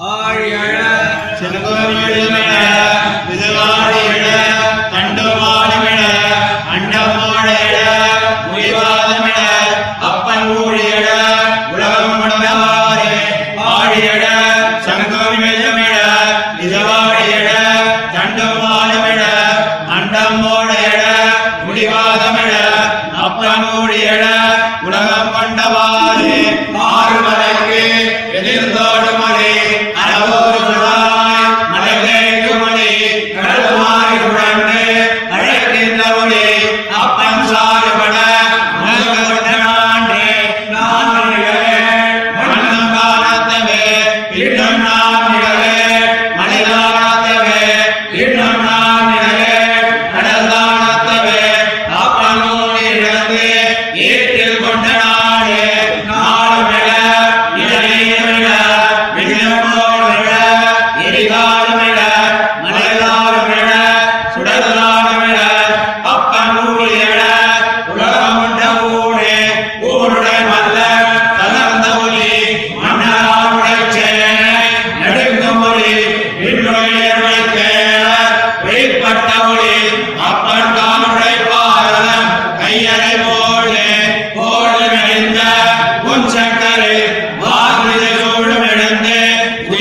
ஆழியழ செங்கோமிழுமிழ விதுவாடியிழ தண்டுமாடுமிழ அண்டமோழையிழ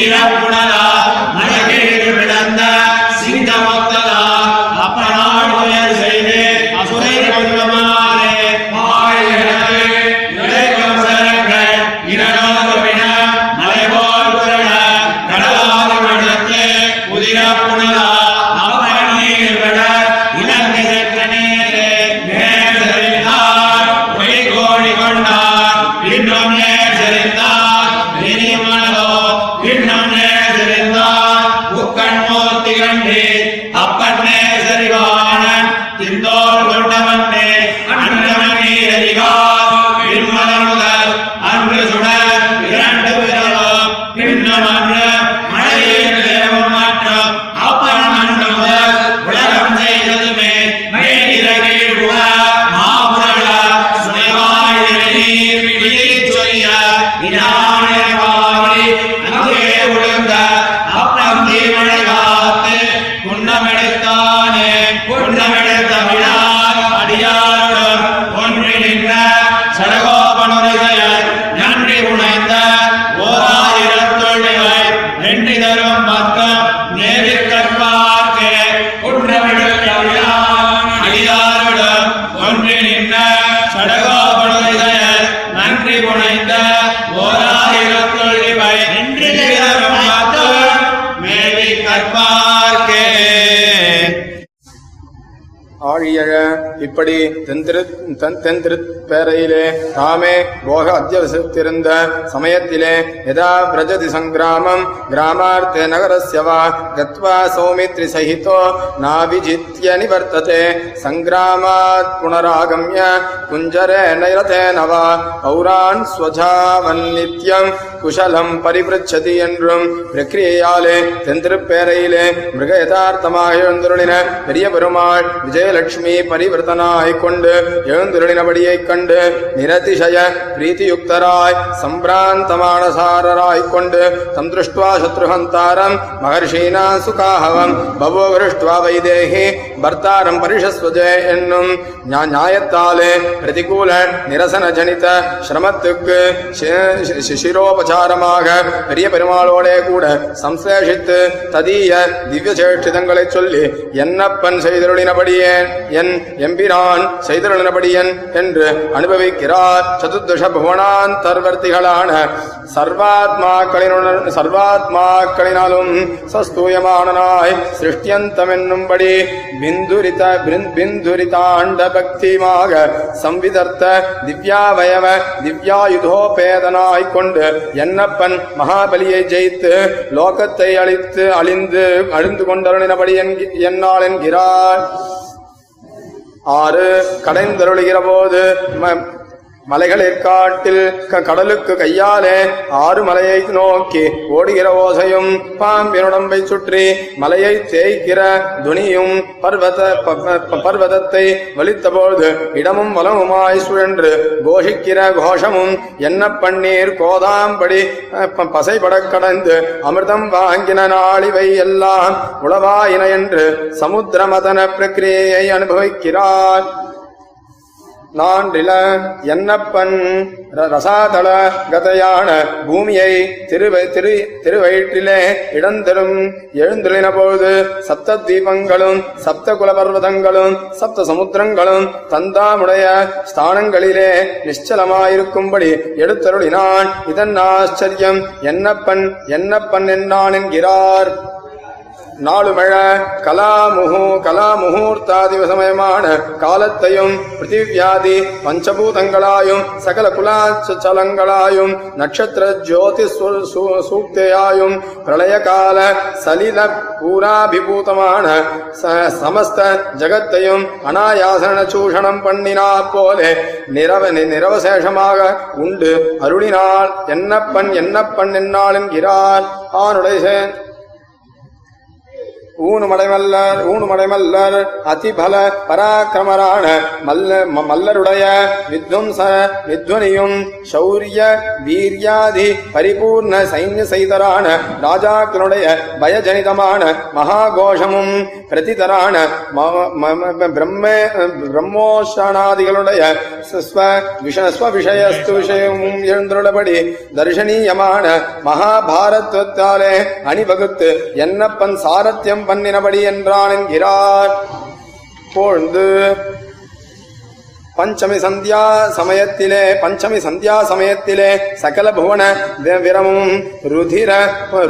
tirado por nada. மேவி ஆழியழ இப்படி தென்திரு தன் தென்திருப்பேரையிலே தாமே போக அத்தியவசித்திருந்த சமயத்திலே எதா பிரஜதி சங்கிராமம் கிராமார்த்தே நகரஸ்ய வா கத்வா சௌமித்ரி சகிதோ நாவிஜித்ய நிவர்த்ததே. சங்கிராமாத் புனராகம்ய குஞ்சரே நைரதேன வா பௌரான் ஸ்வஜாவன் நித்யம் குஷலம் பரிபிரச்சதி என்றும் பிரக்கிரியாலே தெந்திருப்பேரையிலே மிருக யதார்த்தமாக எழுந்துருளின பெரிய பெருமாள் விஜயலட்சுமி பரிவர்த்தனாய் கொண்டு எழுந்துருளினபடியைக் கண்டு நிரதிசய பிரீத்தியுக்தராய் சம்பிராந்தமானசாரராய்க் கொண்டு தம் திருஷ்டுவா சத்ருஹந்தாரம் மகர்ஷீனா சுகாஹவம் பவோ விருஷ்டுவா வைதேகி பர்த்தாரம் பரிஷஸ்வஜே என்னும் நியாயத்தாலே பிரதிகூல நிரசன ஜனித சிரமத்துக்கு சிசிரோபசாரமாக பெரிய பெருமாளோடே கூட சம்சேஷித்து ததீய திவ்ய சேஷ்டிதங்களைச் சொல்லி என்னப்பன் செய்தருளினபடியேன் என் எம்பிரான் செய்தருளினபடியன்? என்று அனுபவிக்கிறார் சதுர்தச புவனாந்தர்வர்த்திகளான சர்வாத்மாக்களினுடன் சர்வாத்மாக்களினாலும் சஸ்தூயமானனாய் சிருஷ்டியந்தம் என்னும்படி பிருந்- பிந்துரிதாண்ட பக்திமாக சம்விதர்த்த திவ்யாவயவ திவ்யாயுதோபேதனாய் கொண்டு என்னப்பன் மகாபலியை ஜெயித்து லோகத்தை அழித்து அழிந்து அழிந்து கொண்டருளினபடி என்னால் என்கிறார். ஆறு கடைந்தருளுகிற போது மலைகளிற்காட்டில் க- கடலுக்கு கையாலே ஆறு மலையை நோக்கி ஓடுகிற ஓசையும் பாம்பினுடம்பை சுற்றி மலையை தேய்க்கிற துணியும் பர்வத ப- ப- பர்வதத்தை வலித்தபொழுது இடமும் வலமுமாய் சுழன்று கோஷிக்கிற கோஷமும் என்ன பன்னீர் கோதாம்படி பசைபட கடந்து அமிர்தம் வாங்கின நாளிவை எல்லாம் உளவாயின என்று சமுத்திரமதன பிரக்கிரியை அனுபவிக்கிறார். நான்றில என்னப்பன் ர- ரசாதள கதையான பூமியை திருவ திரு திருவயிற்றிலே இடந்தரும் எழுந்துளின பொழுது சப்த தீபங்களும் சப்த குலபர்வதங்களும் சப்த சமுத்திரங்களும் தந்தாமுடைய ஸ்தானங்களிலே நிச்சலமாயிருக்கும்படி எடுத்தருளினான். இதன் ஆச்சரியம் என்னப்பன் என்னப்பன் என்னான் என்கிறார். நாளுமழ கலாமுகு கலாமுகூர்த்தாதிவசமயமான காலத்தையும் பிருத்திவியாதி பஞ்சபூதங்களாயும் சகல குலாச்சலங்களாயும் நட்சத்திர ஜோதி சூக்தையாயும் பிரளய கால சலில பூராபிபூதமான ச- சமஸ்த ஜகத்தையும் அனாயாசன சூஷணம் பண்ணினா போலே நிரவ நி- நிரவசேஷமாக உண்டு. அருளினால் என்னப்பன் என்னப்பன் என்னாள் என்கிறார் ஆனுடைய ஊனுமடைமல்லர் ஊனுமடைமல்லர் அதிபல பராக்கிரமரான மல்ல மல்லருடைய வித்வம்ச வித்வனியும் சௌரிய வீரியாதி பரிபூர்ண சைன்ய செய்தரான ராஜாக்களுடைய பயஜனிதமான மகாகோஷமும் பிரதிதரான பிரம்ம பிரம்மோஷானாதிகளுடைய ஸ்வ விஷ விஷயஸ்து விஷயமும் எழுந்துள்ளபடி தர்ஷனீயமான மகாபாரத்வத்தாலே அணிவகுத்து என்னப்பன் சாரத்தியம் பண்ணினபடி என்றான் என்கிறார். பொழுது பஞ்சமி சந்தியா சமயத்திலே பஞ்சமி சந்தியா சமயத்திலே சகல புவன விரமும் ருதிர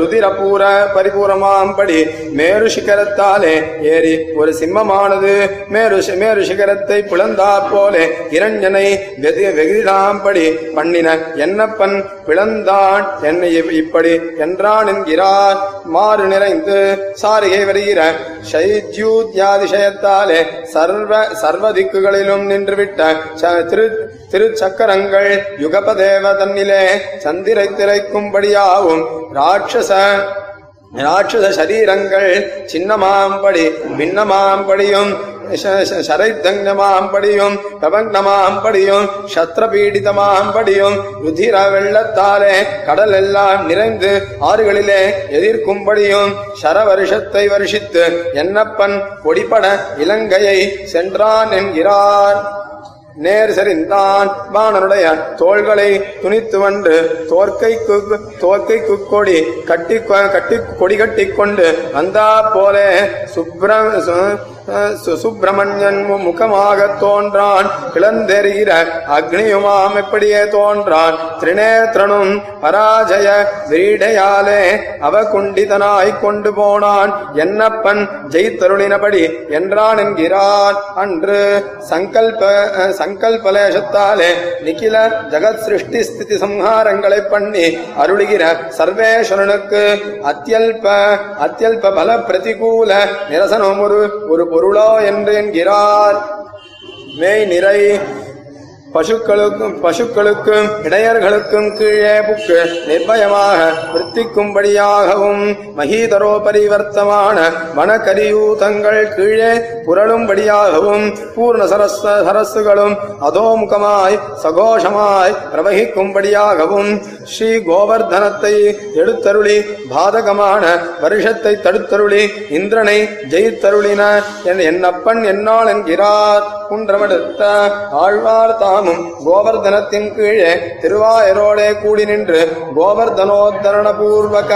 ருதிரபூர பரிபூரமாம்படி மேரு சிகரத்தாலே ஏறி ஒரு சிம்மமானது. மேரு மேரு சிகரத்தை பிளந்தா போலே இரஞ்சனை வெதி வெகுதாம்படி பண்ணின என்னப்பன் பிளந்தான். என்னை இப்படி என்றான் என்கிறார். மாறு நிறைந்து சாரிகை வருகிற சைத்யூத்யாதிசயத்தாலே சர்வ சர்வ திக்குகளிலும் நின்றுவிட்ட திரு திருச்சக்கரங்கள் யுகபதேவ தன்னிலே சந்திரை திரைக்கும்படியாவும் ராட்சச ராட்சச சரீரங்கள் சின்னமாம்படி பின்னமாம்படியும் சரைத்தங்கமாம்படியும் பிரபங்கமாம்படியும் சத்திரபீடிதமாம்படியும் ருதிர வெள்ளத்தாலே கடல் எல்லாம் நிறைந்து ஆறுகளிலே எதிர்க்கும்படியும் சர வருஷத்தை வருஷித்து என்னப்பன் கொடிபட இலங்கையை சென்றான் என்கிறார் நேர் சரிந்தான் பாணனுடைய தோள்களை துணித்து வந்து தோற்கைக்கு தோற்கைக்கு கொடி கட்டி கட்டி கொடி கட்டி கொண்டு வந்தா போலே சுப்ரம் சுப்பிரமணியன் மு- முகமாக தோன்றான். கிளந்தெறிகிற அக்னியுமாம் எப்படியே தோன்றான். திரிநேத்திரனும் பராஜய வீடையாலே அவகுண்டிதனாய் கொண்டு போனான். என்னப்பன் ஜெயித்தருளினபடி என்றான் என்கிறான். அன்று சங்கல்ப சங்கல்பலேஷத்தாலே நிகில ஜகத் சிருஷ்டி ஸ்திதி சம்ஹாரங்களை பண்ணி அருளுகிற சர்வேஸ்வரனுக்கு அத்தியல்ப அத்தியல்ப பல பிரதிகூல நிரசனம் ஒரு ஒரு பொருளோ என்று மெய் நிறை பசுக்களுக்கும் பசுக்களுக்கும் இடையர்களுக்கும் கீழே புக்கு நிர்பயமாக விற்பிக்கும்படியாகவும் மகீதரோ பரிவர்த்தமான வனகரியூதங்கள் கீழே புரளும்படியாகவும் பூர்ண சரஸ் சரஸ்சுகளும் அதோமுகமாய் சகோஷமாய் பிரவகிக்கும்படியாகவும் ஸ்ரீ கோவர்தனத்தை எடுத்தருளி பாதகமான வருஷத்தை தடுத்தருளி இந்திரனை ஜெயித்தருளின என் என்னப்பன் என்னாள் என்கிறார் குன்றமெடுத்த ஆழ்வார் நாமும் கோவர்தனத்தின் கீழே திருவாயரோடே கூடி நின்று கோவர்தனோத்தரண பூர்வக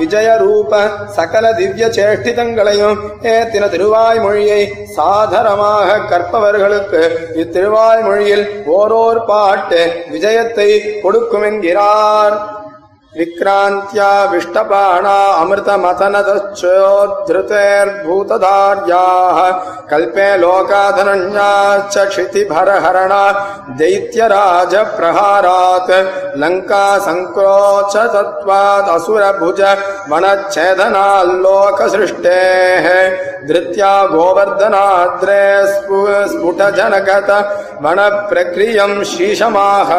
விஜய ரூப சகல திவ்ய சேஷ்டிதங்களையும் ஏத்தின திருவாய்மொழியை சாதரமாக கற்பவர்களுக்கு இத்திருவாய்மொழியில் ஓரோர் பாட்டு விஜயத்தை கொடுக்கும் என்கிறார் विक्रान्त्या विष्टपाणा अमृतमथनतश्चोद्धृतेर्भूतधार्याः कल्पे लोकाधनन्याश्च क्षितिभरहरणा दैत्यराजप्रहारात् लङ्का सङ्क्रोच तत्त्वादसुरभुज वनच्छेदनाल्लोकसृष्टेः धृत्या गोवर्धनाद्रे स्फु स्फुटजनगत वनप्रक्रियम् शीशमाह